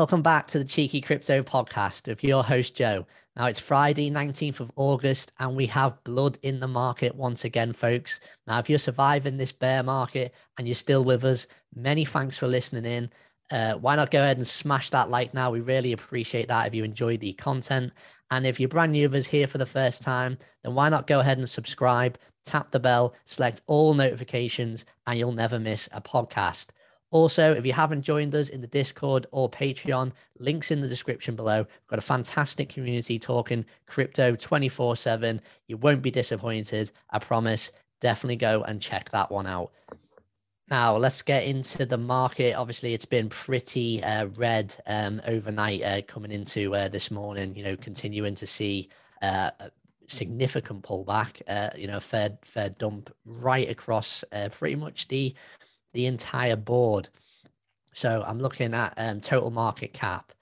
Welcome back to the Cheeky Crypto Podcast with your host, Joe. Now, it's Friday, 19th of August, and we have blood in the market once again, folks. Now, if you're surviving this bear market and you're still with us, many thanks for listening in. Uh, why not go ahead and smash that like now? We really appreciate that if you enjoyed the content. And if you're brand new of us here for the first time, then why not go ahead and subscribe, tap the bell, select all notifications, and you'll never miss a podcast. Also, if you haven't joined us in the Discord or Patreon, links in the description below. We've got a fantastic community talking crypto 24 7. You won't be disappointed. I promise. Definitely go and check that one out. Now, let's get into the market. Obviously, it's been pretty uh, red um, overnight uh, coming into uh, this morning, you know, continuing to see uh, significant pullback, uh, you know, fair, fair dump right across uh, pretty much the the entire board. So I'm looking at um, total market cap.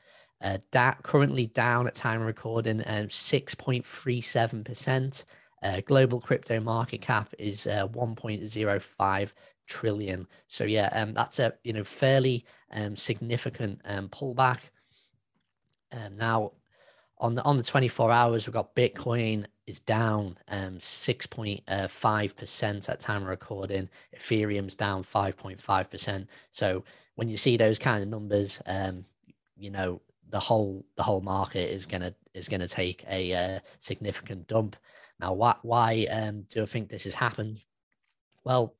Uh, that currently down at time recording, um, 6.37%. Uh, global crypto market cap is uh, 1.05 trillion. So yeah, um, that's a you know fairly um, significant um, pullback. Um, now on the on the 24 hours, we've got Bitcoin is down um 6.5 percent at time of recording. Ethereum's down 5.5 percent. So when you see those kind of numbers, um, you know the whole the whole market is gonna is gonna take a uh, significant dump. Now, why why um, do I think this has happened? Well,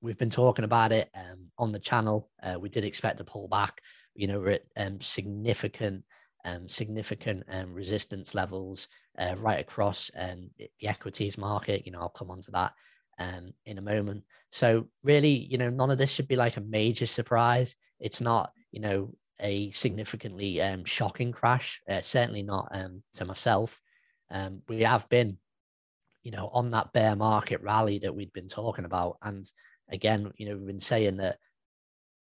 we've been talking about it um, on the channel. Uh, we did expect a pullback. You know, we're at um, significant um, significant um, resistance levels uh, right across um, the equities market. You know, I'll come on to that um, in a moment. So really, you know, none of this should be like a major surprise. It's not, you know, a significantly um, shocking crash. Uh, certainly not um, to myself. Um, we have been, you know, on that bear market rally that we'd been talking about, and again, you know, we've been saying that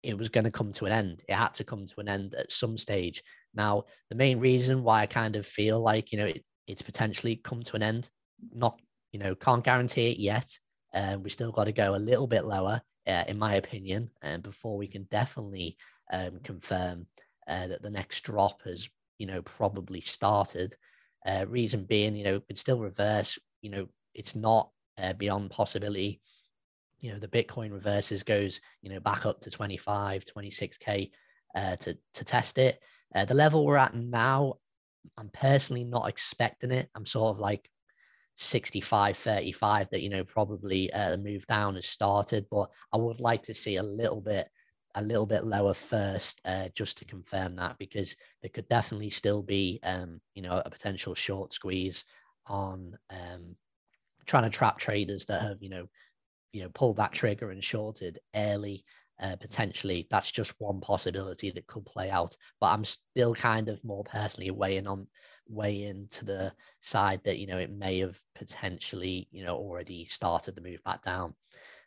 it was going to come to an end. It had to come to an end at some stage. Now, the main reason why I kind of feel like, you know, it, it's potentially come to an end, not, you know, can't guarantee it yet. Um, we still got to go a little bit lower, uh, in my opinion, and um, before we can definitely um, confirm uh, that the next drop has, you know, probably started. Uh, reason being, you know, could still reverse. You know, it's not uh, beyond possibility. You know, the Bitcoin reverses goes, you know, back up to 25, 26k uh, to to test it. Uh, the level we're at now, I'm personally not expecting it. I'm sort of like 65 35 that, you know, probably uh, the move down has started, but I would like to see a little bit. A little bit lower first, uh, just to confirm that, because there could definitely still be, um, you know, a potential short squeeze on um, trying to trap traders that have, you know, you know, pulled that trigger and shorted early uh, potentially that's just one possibility that could play out but i'm still kind of more personally weighing on weighing to the side that you know it may have potentially you know already started the move back down.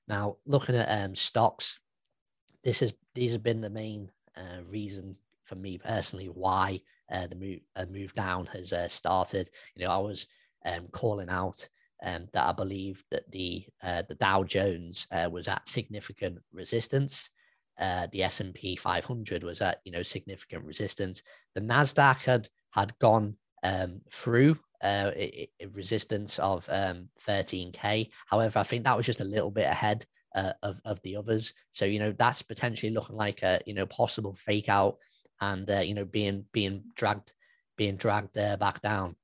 Now looking at um, stocks this is these have been the main uh, reason for me personally why uh, the move uh, move down has uh, started. You know i was um, calling out um, that I believe that the uh, the Dow Jones uh, was at significant resistance. Uh, the S and P 500 was at you know significant resistance. The Nasdaq had had gone um, through uh, resistance of um, 13k. However, I think that was just a little bit ahead uh, of of the others. So you know that's potentially looking like a you know possible fake out and uh, you know being being dragged being dragged back down.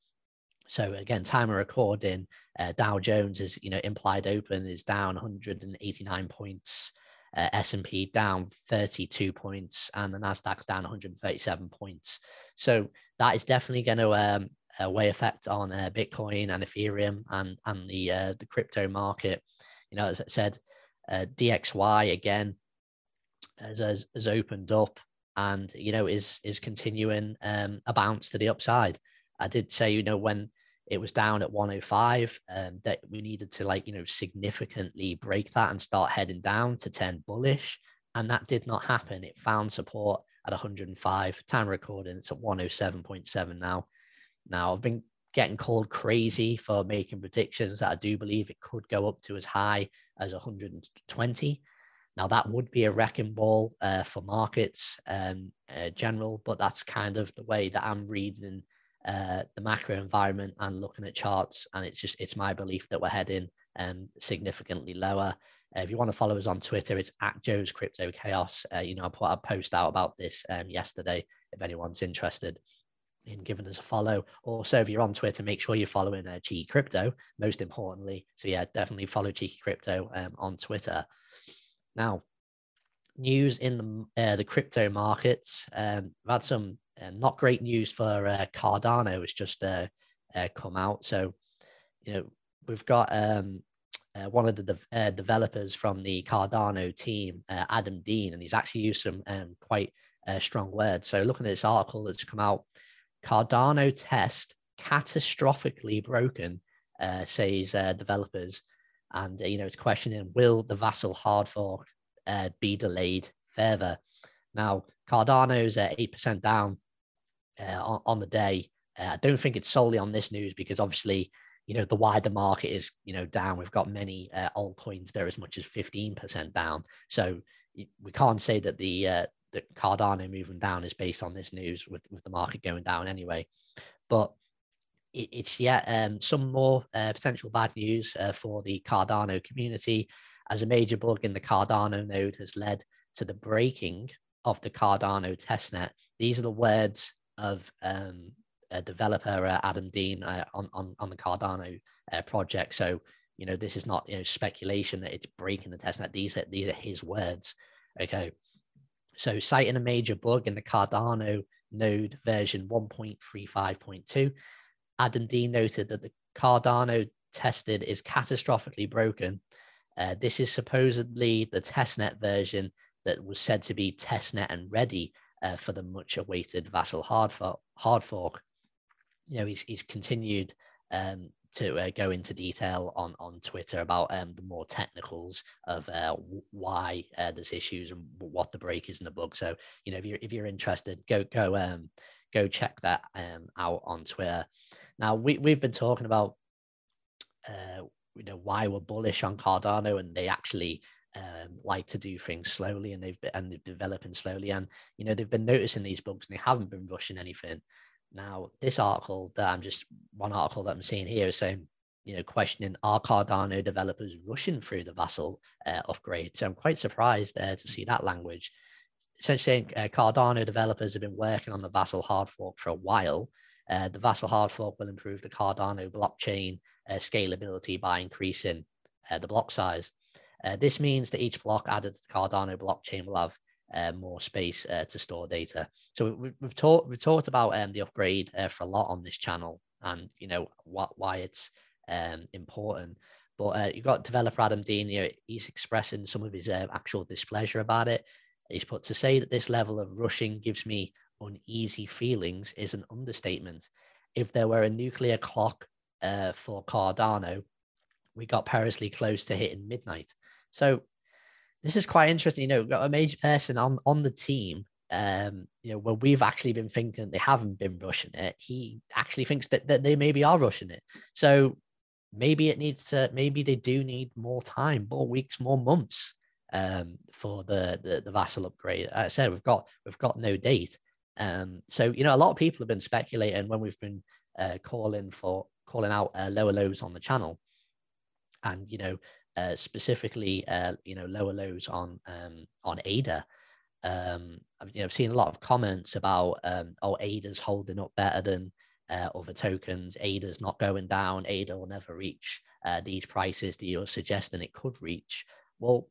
So again, time of recording, uh, Dow Jones is you know implied open is down 189 points, uh, S&P down 32 points, and the Nasdaq's down 137 points. So that is definitely going to um, uh, weigh effect on uh, Bitcoin and Ethereum and and the uh, the crypto market. You know, as I said, uh, DXY again has, has, has opened up and you know is is continuing um, a bounce to the upside. I did say, you know, when it was down at 105, um, that we needed to like, you know, significantly break that and start heading down to 10 bullish. And that did not happen. It found support at 105. Time recording, it's at 107.7 now. Now, I've been getting called crazy for making predictions that I do believe it could go up to as high as 120. Now that would be a wrecking ball uh, for markets um, uh, general, but that's kind of the way that I'm reading uh, the macro environment and looking at charts. And it's just it's my belief that we're heading um, significantly lower. Uh, if you want to follow us on Twitter, it's at Joe's Crypto Chaos. Uh, you know, I put a post out about this um, yesterday. If anyone's interested in giving us a follow. Also, if you're on Twitter, make sure you're following uh, Cheeky Crypto. Most importantly, so yeah, definitely follow Cheeky Crypto um, on Twitter. Now, news in the uh, the crypto markets. Um, we've had some uh, not great news for uh, Cardano. It's just uh, uh, come out. So, you know, we've got um, uh, one of the de- uh, developers from the Cardano team, uh, Adam Dean, and he's actually used some um, quite uh, strong words. So, looking at this article that's come out, Cardano test catastrophically broken, uh, says uh, developers, and you know it's questioning will the Vasil hard fork be delayed further. Now, Cardano's eight percent down on, on, the day. I don't think it's solely on this news because obviously you know the wider market is you know down. We've got many uh, altcoins there as much as 15% down. So we can't say that the uh, the cardano moving down is based on this news with, with the market going down anyway. But it, it's yeah um, some more uh, potential bad news uh, for the cardano community. As a major bug in the cardano node has led to the breaking of the cardano testnet. These are the words of um, uh, developer uh, Adam Dean uh, on, on on the Cardano uh, project. So you know this is not you know speculation that it's breaking the testnet. These are these are his words. Okay, so citing a major bug in the Cardano node version 1.35.2, Adam Dean noted that the Cardano testnet is catastrophically broken. Uh, this is supposedly the testnet version that was said to be testnet and ready uh, for the much awaited Vasil hard fork, hard fork you know, he's he's continued um, to uh, go into detail on on Twitter about um, the more technicals of uh, why uh, there's issues and what the break is in the bug. So you know, if you're if you're interested, go go um go check that um out on Twitter. Now we we've been talking about uh you know why we're bullish on Cardano and they actually um, like to do things slowly and they've been and they're developing slowly and you know they've been noticing these bugs and they haven't been rushing anything now, this article that I'm just one article that I'm seeing here is saying, you know, questioning are Cardano developers rushing through the Vasil uh, upgrade? So I'm quite surprised uh, to see that language. Essentially, uh, Cardano developers have been working on the Vasil hard fork for a while. Uh, the Vasil hard fork will improve the Cardano blockchain uh, scalability by increasing uh, the block size. This means that each block added to the Cardano blockchain will have uh, more space uh, to store data. So we, have talked we've talked about um, the upgrade uh, for a lot on this channel, and you know what why it's um, important. But uh, you've got developer Adam Dean here. He's expressing some of his uh, actual displeasure about it. He's put to say that this level of rushing gives me uneasy feelings is an understatement. If there were a nuclear clock uh, for Cardano, we got perilously close to hitting midnight. So this is quite interesting. You know, We've got a major person on on the team. Um, you know, where we've actually been thinking they haven't been rushing it. He actually thinks that, that they maybe are rushing it. So maybe it needs to. Maybe they do need more time, more weeks, more months um, for the, the the Vasil upgrade. Like I said we've got we've got no date. Um, so you know, a lot of people have been speculating when we've been uh, calling for calling out uh, lower lows on the channel, and you know, uh, specifically, uh, you know, lower lows on um, on ADA. Um, I've, you know, I've seen a lot of comments about, um, oh, ADA's holding up better than uh, other tokens. ADA's not going down. ADA will never reach uh, these prices that you're suggesting it could reach. Well,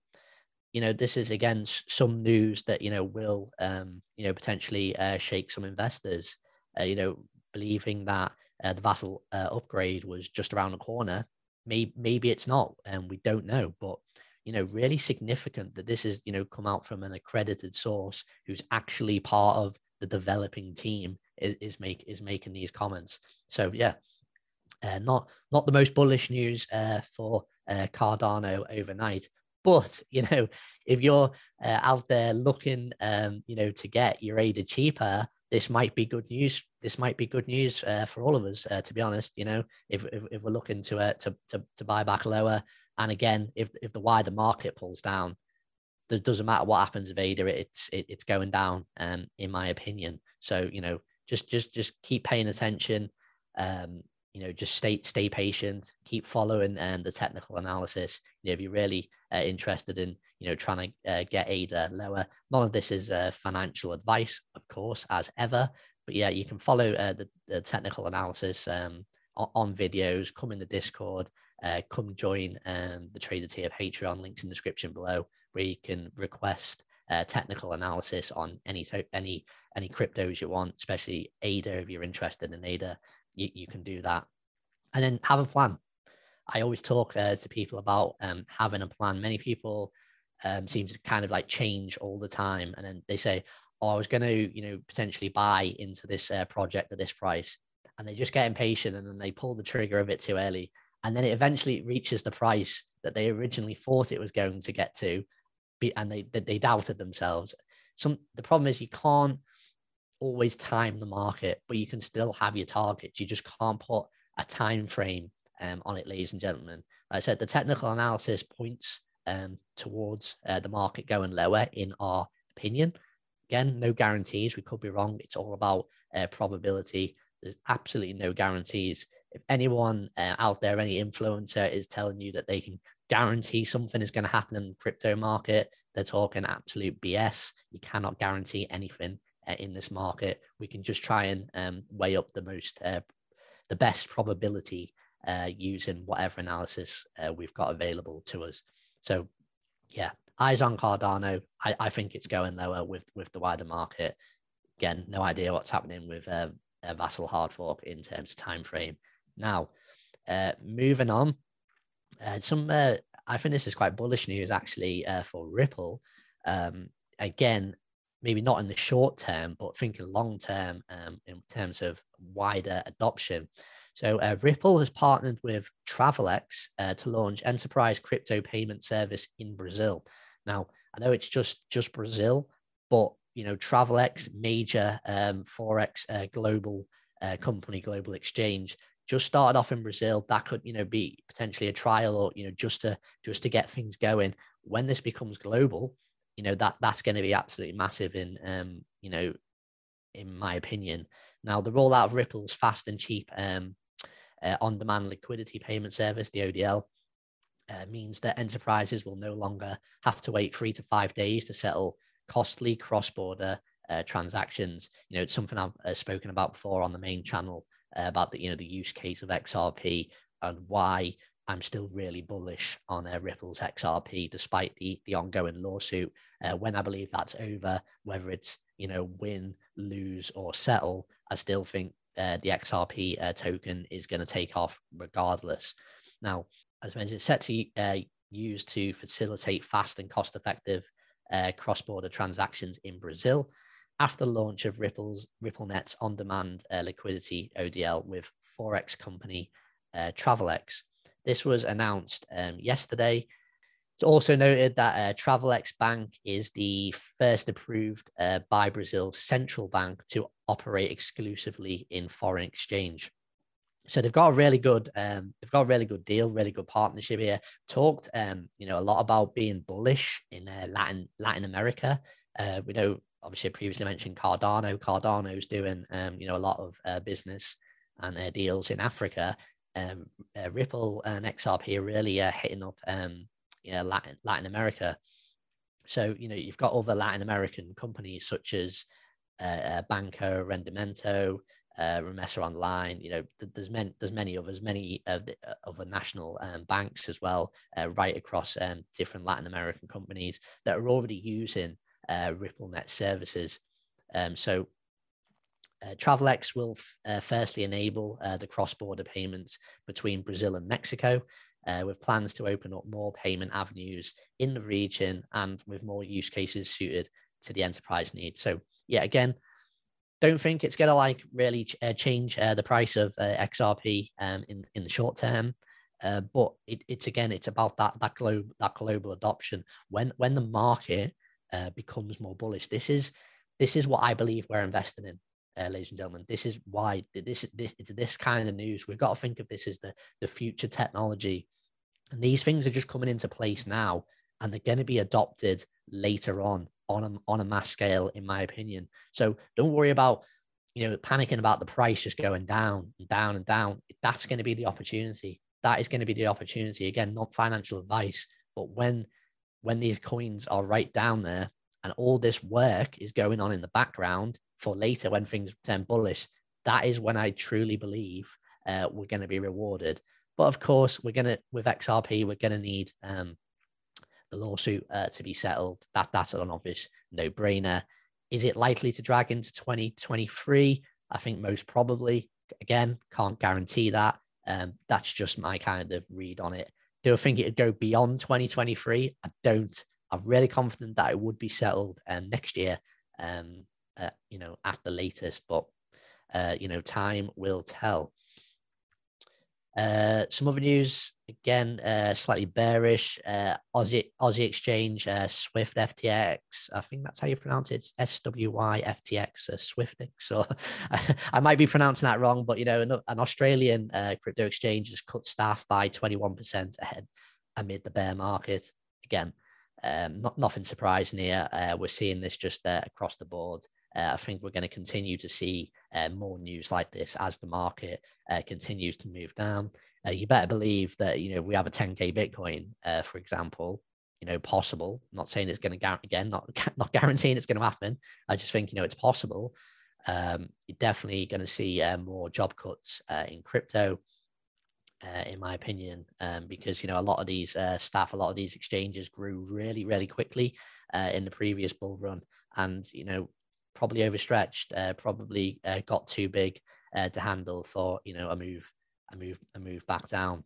you know, this is again some news that you know will, um, you know, potentially uh, shake some investors. Uh, you know, believing that uh, the Vasil uh, upgrade was just around the corner maybe maybe it's not and we don't know but you know really significant that this is you know come out from an accredited source who's actually part of the developing team is, is make is making these comments. So yeah uh, not not the most bullish news uh, for uh, Cardano overnight but you know if you're uh, out there looking um, you know to get your ADA cheaper this might be good news. This might be good news uh, for all of us, uh, to be honest. You know, if, if, if we're looking to, uh, to to to buy back lower, and again, if if the wider market pulls down, it doesn't matter what happens with ADA, it's it, it's going down, um, in my opinion. So you know, just just just keep paying attention. Um, you know, just stay stay patient, keep following um, the technical analysis. You know, if you're really uh, interested in you know trying to uh, get ADA lower, none of this is uh, financial advice, of course, as ever. But yeah, you can follow uh, the, the technical analysis um, on, on, videos. Come in the Discord. Uh, come join um, the Trader Tier Patreon. Links in the description below, where you can request uh, technical analysis on any any any cryptos you want, especially ADA if you're interested in ADA. You, you can do that, and then have a plan. I always talk uh, to people about um, having a plan. Many people um, seem to kind of like change all the time, and then they say, "Oh, I was going to, you know, potentially buy into this uh, project at this price," and they just get impatient and then they pull the trigger a bit too early, and then it eventually reaches the price that they originally thought it was going to get to, and they they doubted themselves. Some the problem is you can't always time the market, but you can still have your targets. You just can't put a time frame um, on it, ladies and gentlemen. Like I said the technical analysis points um, towards uh, the market going lower, in our opinion. Again, no guarantees. We could be wrong. It's all about uh, probability. There's absolutely no guarantees. If anyone uh, out there, any influencer, is telling you that they can guarantee something is going to happen in the crypto market. They're talking absolute BS. You cannot guarantee anything uh, in this market. We can just try and um, weigh up the most, uh, the best probability uh, using whatever analysis uh, we've got available to us. So, yeah, eyes on Cardano. I, I think it's going lower with with the wider market. Again, no idea what's happening with uh, Vasil hard fork in terms of time frame. Now, uh, moving on, some uh, I think this is quite bullish news actually uh, for Ripple. Um, again, maybe not in the short term, but thinking long term um, in terms of wider adoption. So uh, Ripple has partnered with Travelex uh, to launch enterprise crypto payment service in Brazil. Now, I know it's just just Brazil, but you know Travelex, major um, forex uh, global uh, company, global exchange, just started off in Brazil. That could, you know, be potentially a trial or, you know, just to just to get things going. When this becomes global, you know, that that's going to be absolutely massive in um, you know, in my opinion. Now the rollout of Ripple's fast and cheap um uh, on-demand liquidity payment service, the ODL, uh, means that enterprises will no longer have to wait three to five days to settle costly cross-border uh, transactions. You know, it's something I've uh, spoken about before on the main channel uh, about the you know the use case of XRP and why I'm still really bullish on uh, Ripple's XRP despite the the ongoing lawsuit. Uh, when I believe that's over, whether it's you know win, lose, or settle, I still think uh, the XRP uh, token is going to take off regardless. Now, as mentioned, it's set to uh, use to facilitate fast and cost-effective uh, cross-border transactions in Brazil after the launch of Ripple's RippleNet's on-demand liquidity ODL with forex company Travelex. This was announced um, yesterday. It's also noted that uh, Travelex Bank is the first approved uh, by Brazil's central bank to operate exclusively in foreign exchange. So they've got a really good, um, they've got a really good deal, really good partnership here. Talked, um, you know, a lot about being bullish in uh, Latin Latin America. Uh, we know obviously I previously mentioned Cardano. Cardano's doing um, you know a lot of uh, business and uh, deals in Africa. Um, uh, Ripple and XRP are really uh, hitting up um, yeah, Latin Latin America. So you know you've got other Latin American companies such as uh, uh Banco Rendimento, uh, Remessa Online. You know there's many there's many others, many of the uh, other national um, banks as well, uh, right across um, different Latin American companies that are already using uh, RippleNet services. Um, so uh, Travelex will f- uh, firstly enable uh, the cross-border payments between Brazil and Mexico, uh, with plans to open up more payment avenues in the region and with more use cases suited to the enterprise needs. So yeah, again, don't think it's going to like really ch- uh, change uh, the price of XRP um, in in the short term. but it, it's again, it's about that that global that global adoption. When when the market uh, becomes more bullish. This is this is what I believe we're investing in, uh, ladies and gentlemen. This is why this this this kind of news. We've got to think of this as the the future technology, and these things are just coming into place now. and they're going to be adopted later on on a, on a mass scale, in my opinion. So don't worry about you know panicking about the price just going down and down and down. That's going to be the opportunity. That is going to be the opportunity. Again, not financial advice, but when when these coins are right down there and all this work is going on in the background for later when things turn bullish, that is when I truly believe uh, we're going to be rewarded. But of course, we're going to with XRP, we're going to need um, the lawsuit uh, to be settled. That that's an obvious no brainer. Is it likely to drag into 2023? I think most probably. Again, can't guarantee that. Um, that's just my kind of read on it. Do I think it would go beyond 2023? I don't. I'm really confident that it would be settled uh, next year, um, uh, you know, at the latest. But uh, you know, time will tell. Uh, some other news again, uh, slightly bearish. Uh, Aussie Aussie Exchange, uh, Swift FTX. I think that's how you pronounce it. It's S W Y FTX, uh, Swiftix. So I might be pronouncing that wrong, but you know, an, an Australian uh, crypto exchange has cut staff by twenty one percent ahead amid the bear market. Again, um, not nothing surprising here. Uh, we're seeing this just uh, across the board. Uh, I think we're going to continue to see uh, more news like this as the market uh, continues to move down. Uh, you better believe that you know we have a 10k Bitcoin, for example. You know, possible. not saying it's going to again, not not guaranteeing it's going to happen. I just think you know it's possible. Um, you're definitely going to see more job cuts in crypto. Uh, in my opinion, um, because you know a lot of these uh, staff, a lot of these exchanges grew really, really quickly uh, in the previous bull run, and you know probably overstretched, uh, probably uh, got too big uh, to handle for you know a move, a move, a move back down.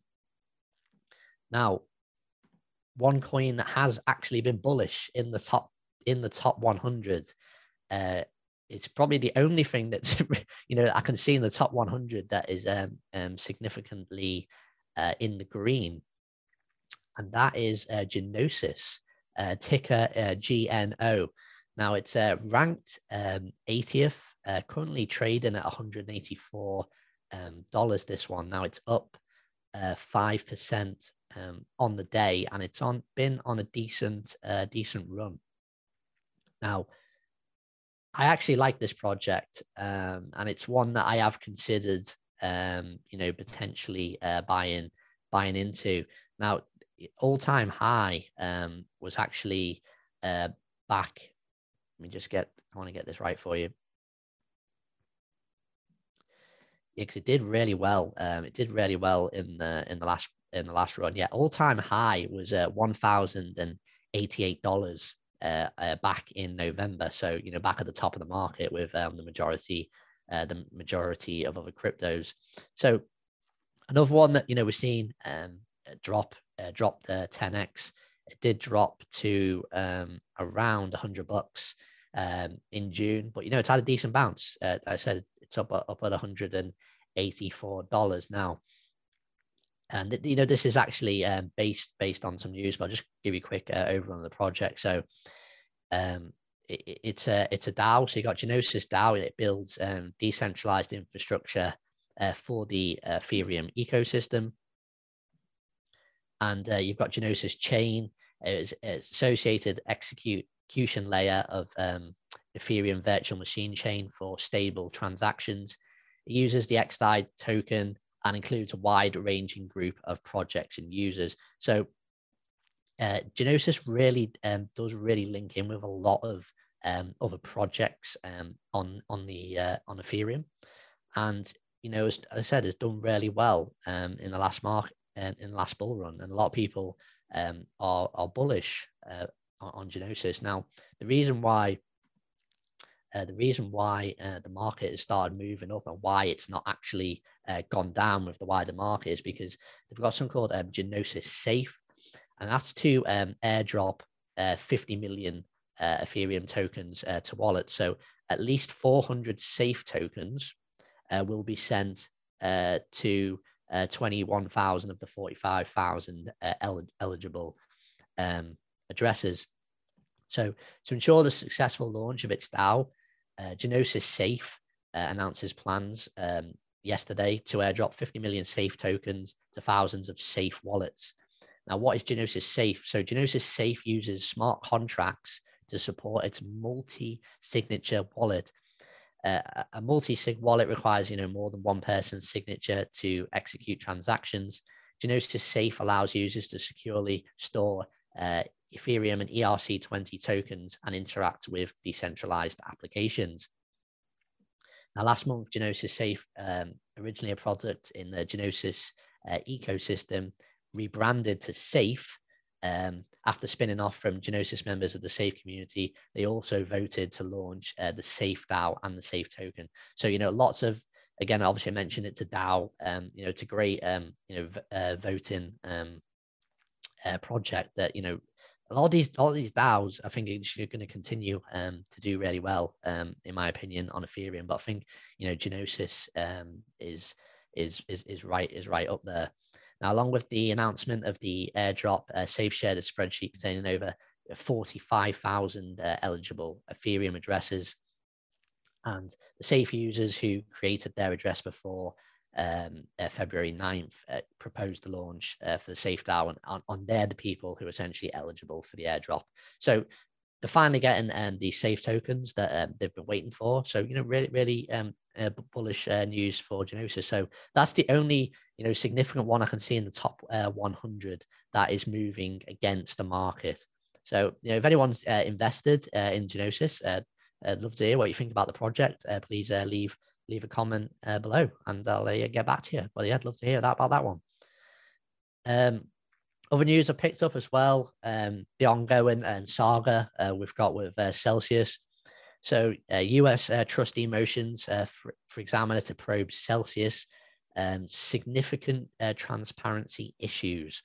Now, one coin that has actually been bullish in the top in the top 100. It's probably the only thing that's you know I can see in the top 100 that is um, um significantly uh, in the green, and that is uh, Gnosis, uh, ticker uh, GNO. Now it's uh, ranked um, 80th, uh, currently trading at 184 um, dollars. This one now it's up uh, five percent um, on the day, and it's on been on a decent uh, decent run. Now, I actually like this project, um, and it's one that I have considered, um, you know, potentially uh, buying buying into. Now, all time high um, was actually uh, back let me just get, I want to get this right for you. Yeah, because it did really well. Um, it did really well in the in the last in the last run. Yeah, all time high was uh, one thousand and eighty eight dollars uh, uh, back in November. So you know, back at the top of the market with um, the majority uh, the majority of other cryptos. So another one that you know we're seeing um, drop uh, the 10x it did drop to um, around 100 bucks um, in June, but you know it's had a decent bounce. Uh, I said it's up up at 184 dollars now, and you know this is actually um, based based on some news. But I'll just give you a quick uh, over on the project. So, um, it, it's a it's a DAO. So you got Gnosis DAO, and it builds um, decentralized infrastructure uh, for the uh, Ethereum ecosystem. And uh, you've got Gnosis Chain, it's, associated execution layer of um, Ethereum virtual machine chain for stable transactions. It uses the XDAI token and includes a wide ranging group of projects and users. So uh, Gnosis really um, does really link in with a lot of um, other projects um, on on the uh, on Ethereum, and you know as I said, has done really well um, in the last market uh, in the last bull run, and a lot of people um, are, are bullish uh, on Gnosis. Now, the reason why uh, the reason why uh, the market has started moving up and why it's not actually uh, gone down with the wider market is because they've got something called um, Gnosis Safe, and that's to um, airdrop uh, 50 million uh, Ethereum tokens uh, to wallets. So at least 400 safe tokens will be sent to uh, 21,000 of the 45,000 uh, el- eligible um, addresses. So, to ensure the successful launch of its DAO, uh, Gnosis Safe uh, announces plans um, yesterday to airdrop 50 million safe tokens to thousands of safe wallets. Now, what is Gnosis Safe? So, Gnosis Safe uses smart contracts to support its multi-signature wallet. Uh, a multi-sig wallet requires, you know, more than one person's signature to execute transactions. Gnosis Safe allows users to securely store uh, Ethereum and ERC20 tokens and interact with decentralized applications. Now, last month, Gnosis Safe, um, originally a product in the Gnosis uh, ecosystem, rebranded to Safe. Um, after spinning off from Gnosis members of the Safe community, they also voted to launch uh, the Safe DAO and the Safe token. So, you know, lots of again, obviously I mentioned it to DAO, um, you know, it's a great, um, you know, v- uh, voting um, uh, project that, you know, a lot of these, all these DAOs, I think are going to continue um, to do really well, um, in my opinion, on Ethereum. But I think, you know, Gnosis um, is, is, is, is right, is right up there. Now, along with the announcement of the airdrop, uh, Safe shared a spreadsheet containing over 45,000 uh, eligible Ethereum addresses and the safe users who created their address before um, uh, February 9th uh, proposed the launch uh, for the safe DAO, and on, on they're the people who are essentially eligible for the airdrop. So they're finally getting um, these safe tokens that um, they've been waiting for. So you know, really, really um, uh, bullish uh, news for Gnosis. So that's the only you know significant one I can see in the top uh, 100 that is moving against the market. So you know, if anyone's uh, invested uh, in Gnosis, uh, I'd love to hear what you think about the project. Please leave leave a comment uh, below, and I'll uh, get back to you. But yeah, I'd love to hear that about that one. Um, other news I picked up as well. Um, the ongoing um, saga uh, we've got with uh, Celsius. So, U.S. trustee motions for, for examiner to probe Celsius um, significant transparency issues.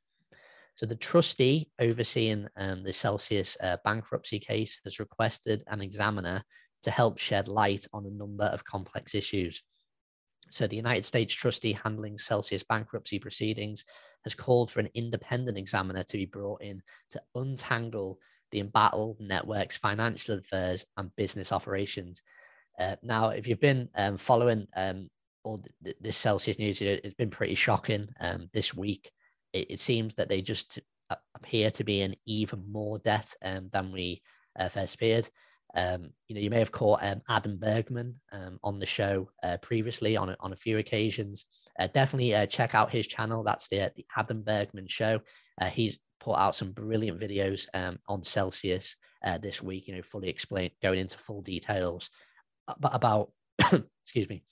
So the trustee overseeing um, the Celsius uh, bankruptcy case has requested an examiner to help shed light on a number of complex issues. So the United States trustee handling Celsius bankruptcy proceedings has called for an independent examiner to be brought in to untangle the embattled network's financial affairs and business operations. Uh, now, if you've been um, following um, all this Celsius news, it's been pretty shocking um, this week it, it seems that they just appear to be in even more debt um, than we uh, first feared. Um, you know, you may have caught um, Adam Bergman um, on the show uh, previously on a, on a few occasions. Uh, definitely uh, check out his channel. That's the, the Adam Bergman Show. Uh, he's put out some brilliant videos um, on Celsius uh, this week. You know, fully explain, going into full details about, excuse me,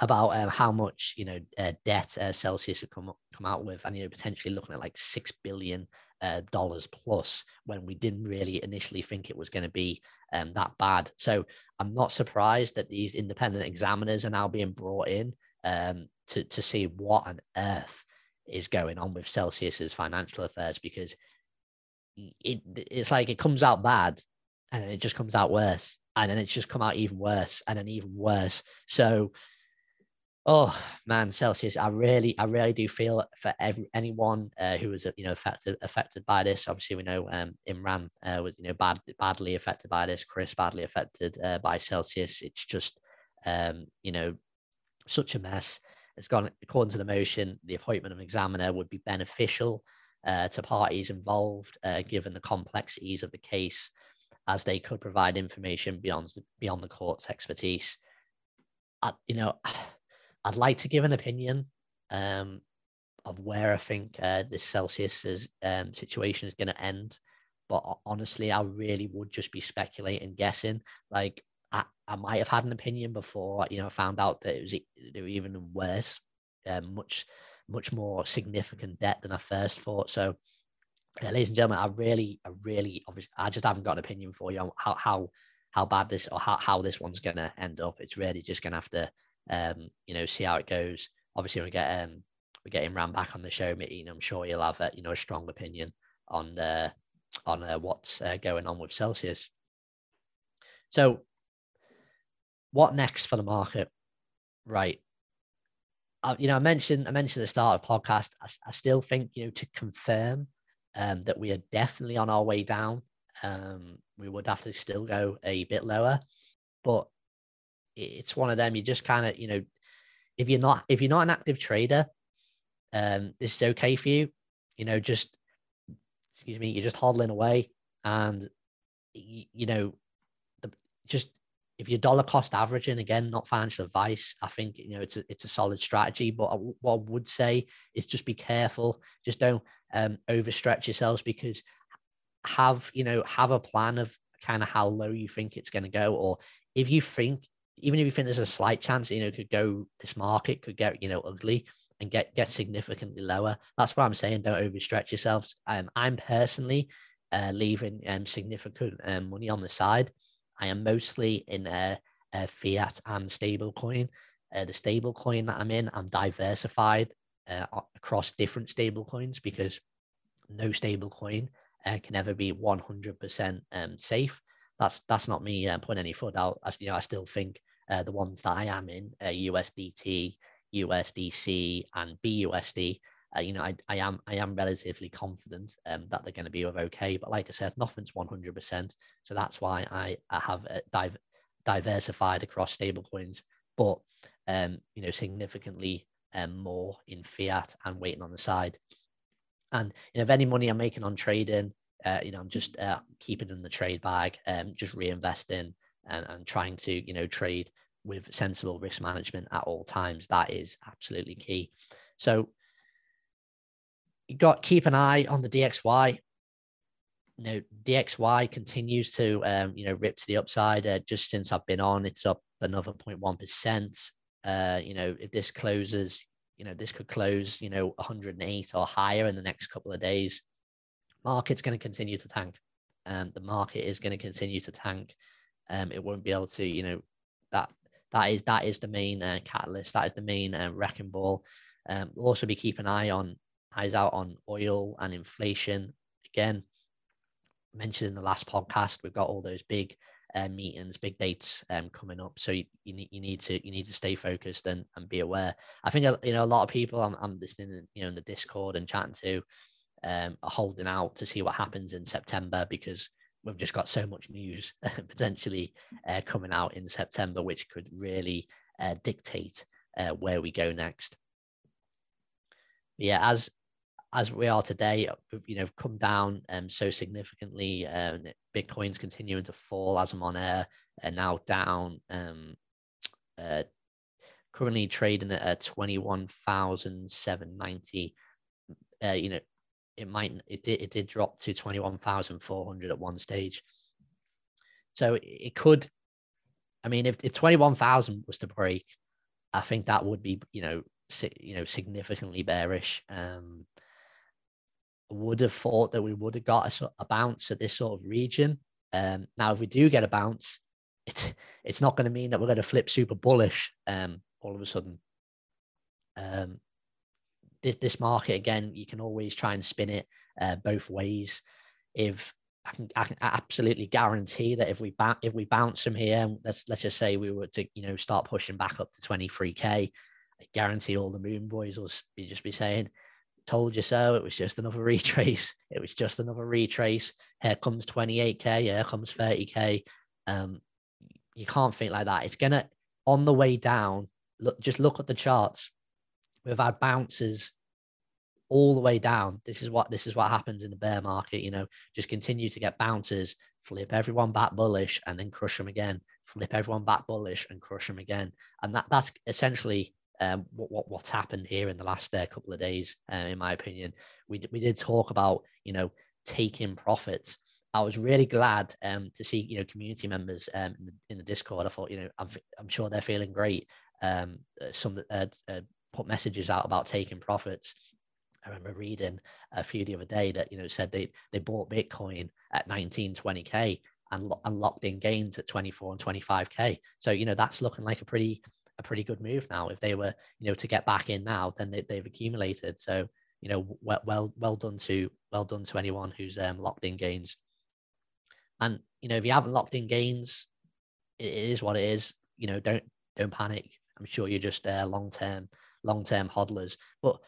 about um, how much you know uh, debt uh, Celsius have come come out with, and you know potentially looking at like six billion uh, dollars plus when we didn't really initially think it was going to be um, that bad. So I'm not surprised that these independent examiners are now being brought in um, to to see what on earth is going on with Celsius's financial affairs because it it's like it comes out bad and then it just comes out worse and then it's just come out even worse and then even worse. So Oh man, Celsius! I really, I really do feel for every anyone uh, who was, you know, affected affected by this. Obviously, we know um, Imran uh, was, you know, bad badly affected by this. Chris badly affected uh, by Celsius. It's just, um, you know, such a mess. It's gone according to the motion. The appointment of an examiner would be beneficial uh, to parties involved, uh, given the complexities of the case, as they could provide information beyond beyond the court's expertise. I, you know. I'd like to give an opinion um, of where I think uh, this Celsius um, situation is going to end. But honestly, I really would just be speculating, guessing. Like I, I might have had an opinion before, you know, I found out that it was they were even worse, um, much, much more significant debt than I first thought. So, uh, ladies and gentlemen, I really, I really, obviously, I just haven't got an opinion for you on how how how bad this or how, how this one's going to end up. It's really just going to have to um, you know, see how it goes. Obviously, we get um, we get Imran back on the show. Know, I'm sure he'll have a you know a strong opinion on uh, on uh, what's uh, going on with Celsius. So, what next for the market? Right. You know, I mentioned I mentioned at the start of the podcast. I, I still think you know to confirm um, that we are definitely on our way down. Um, we would have to still go a bit lower, but it's one of them. You just kind of, you know, if you're not if you're not an active trader, um, this is okay for you. you know, just excuse me, you're just hodling away, and you, you know, the, just if you're dollar cost averaging again, not financial advice, I think you know it's a it's a solid strategy. But I, what I would say is just be careful. Just don't um, overstretch yourselves because have you know have a plan of kind of how low you think it's going to go, or if you think even if you think there's a slight chance you know could go this market could get you know ugly and get get significantly lower. That's what I'm saying. Don't overstretch yourselves. Um, I'm personally uh, leaving um, significant um, money on the side I am mostly in a, a fiat and stablecoin. Uh, the stablecoin that I'm in, I'm diversified uh, across different stablecoins because no stablecoin uh, can ever be 100% um, safe. That's that's not me uh, putting any foot out. As you know, I still think uh, the ones that I am in, uh, USDT, USDC, and BUSD, uh, you know, I, I am I am relatively confident um, that they're going to be okay. But like I said, nothing's one hundred percent. So that's why I I have uh, div- diversified across stablecoins, but um, you know, significantly um, more in fiat and waiting on the side. And you know, if any money I'm making on trading, uh, you know, I'm just uh, keeping in the trade bag, um, just reinvesting and, and trying to you know trade with sensible risk management at all times. That is absolutely key. So you got keep an eye on the DXY. You know, DXY continues to um, you know rip to the upside. Uh, just since I've been on, it's up another 0.1 percent. Uh, you know, if this closes, you know, this could close, you know, 108 or higher in the next couple of days. Market's going to continue to tank. Um, the market is going to continue to tank. Um, it won't be able to, you know, that that is that is the main uh, catalyst. That is the main uh, wrecking ball. Um, we'll also be keeping an eye on eyes out on oil and inflation. Again, mentioned in the last podcast, we've got all those big uh, meetings, big dates um, coming up. So you, you, need you need to you need to stay focused and, and be aware. I think you know a lot of people I'm, I'm listening, you know, in the Discord and chatting to, um, are holding out to see what happens in September because we've just got so much news potentially uh, coming out in September, which could really uh, dictate uh, where we go next. yeah, as as we are today, you know, come down um, so significantly. Um, Bitcoin's continuing to fall as I'm on air, and now down. Um, uh, currently trading at twenty one thousand seven ninety. Uh, you know, it might it did it did drop to twenty one thousand four hundred at one stage. So it could. I mean, if, if twenty one thousand was to break, I think that would be you know you know significantly bearish. Um, would have thought that we would have got a, a bounce at this sort of region. Um, now, if we do get a bounce, it, it's not going to mean that we're going to flip super bullish um, all of a sudden. Um, this, this market, again, you can always try and spin it uh, both ways. If I can, I can absolutely guarantee that if we ba- if we bounce from here, let's let's just say we were to you know start pushing back up to 23k, I guarantee all the moon boys will be just be saying, told you so. It was just another retrace. It was just another retrace. Here comes 28k. Here comes 30k. Um, you can't think like that. It's gonna on the way down. Look, just look at the charts. We've had bounces all the way down. This is what this is what happens in the bear market. You know, just continue to get bounces, flip everyone back bullish, and then crush them again. Flip everyone back bullish and crush them again. And that that's essentially um, what, what what's happened here in the last uh, couple of days. Uh, in my opinion, we we did talk about you know taking profits. I was really glad um, to see you know community members um, in, the, in the Discord. I thought you know I'm I'm sure they're feeling great. Um, uh, some uh, uh, put messages out about taking profits. I remember reading a few the other day that you know said they they bought Bitcoin at 19, 20k and, lo- and locked in gains at 24 and 25k. So you know that's looking like a pretty a pretty good move now. If they were, you know, to get back in now, then they, have accumulated. So, you know, well, well, well done to well done to anyone who's um, locked in gains. And you know, if you haven't locked in gains, it is what it is. You know, don't don't panic. I'm sure you're just uh, long term long term hodlers, but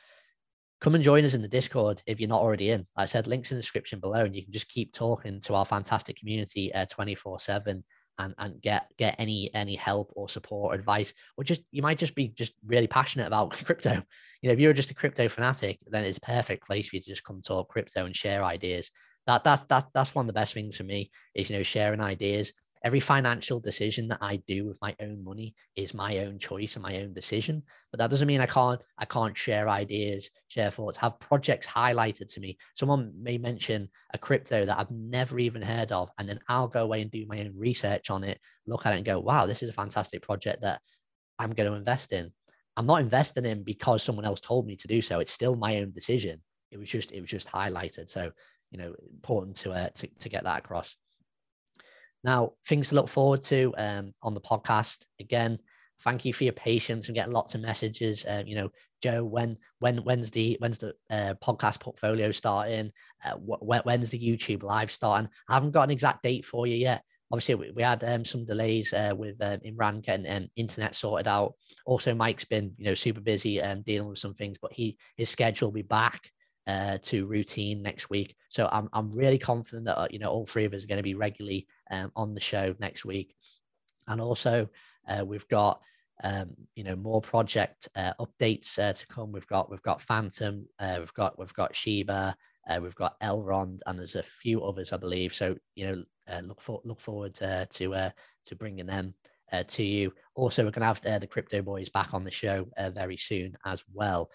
come and join us in the Discord if you're not already in. Like I said links in the description below, and you can just keep talking to our fantastic community uh, 24 7 and and get get any any help or support or advice or just you might just be just really passionate about crypto. You know if you're just a crypto fanatic then it's perfect place for you to just come talk crypto and share ideas. That that that that's one of the best things for me is you know sharing ideas every financial decision that I do with my own money is my own choice and my own decision. But that doesn't mean I can't I can't share ideas, share thoughts, have projects highlighted to me. Someone may mention a crypto that I've never even heard of, and then I'll go away and do my own research on it, look at it, and go, "Wow, this is a fantastic project that I'm going to invest in." I'm not investing in because someone else told me to do so. It's still my own decision. It was just it was just highlighted. So you know, important to uh, to, to get that across. Now, things to look forward to um, on the podcast. Again, thank you for your patience and getting lots of messages. Uh, you know, Joe, when when when's the when's the uh, podcast portfolio starting? Uh, wh- when's the YouTube live starting? I haven't got an exact date for you yet. Obviously, we, we had um, some delays uh, with um, Imran getting um, internet sorted out. Also, Mike's been you know super busy um, dealing with some things, but he his schedule will be back uh, to routine next week. So I'm I'm really confident that uh, you know all three of us are going to be regularly um, on the show next week, and also uh, we've got um, you know more project uh, updates uh, to come. We've got we've got Fantom, uh, we've got we've got Shiba, uh, we've got Elrond, and there's a few others I believe. So you know uh, look for look forward to to bringing them. To you. Also, we're going to have the Crypto Boys back on the show very soon as well.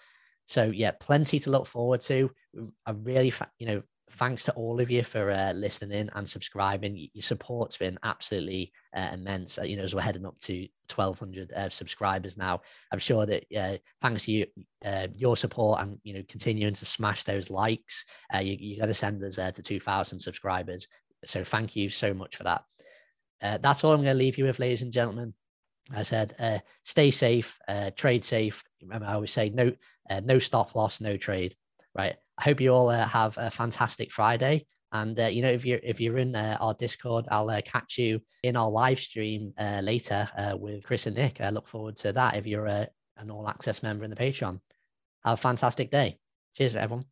So yeah, plenty to look forward to. I really, you know, thanks to all of you for uh, listening and subscribing. Your support's been absolutely uh, immense. Uh, you know, as we're heading up to 1,200 uh, subscribers now, I'm sure that uh, thanks to you, uh, your support and you know continuing to smash those likes, you, you're going to send us to 2,000 subscribers. So thank you so much for that. that's all I'm going to leave you with, ladies and gentlemen. I said, stay safe, trade safe. Remember, I always say no, no stop loss, no trade. Right. I hope you all uh, have a fantastic Friday. And uh, you know, if you're if you're in uh, our Discord, I'll catch you in our live stream later with Chris and Nick. I look forward to that. If you're an all access member in the Patreon, have a fantastic day. Cheers, everyone.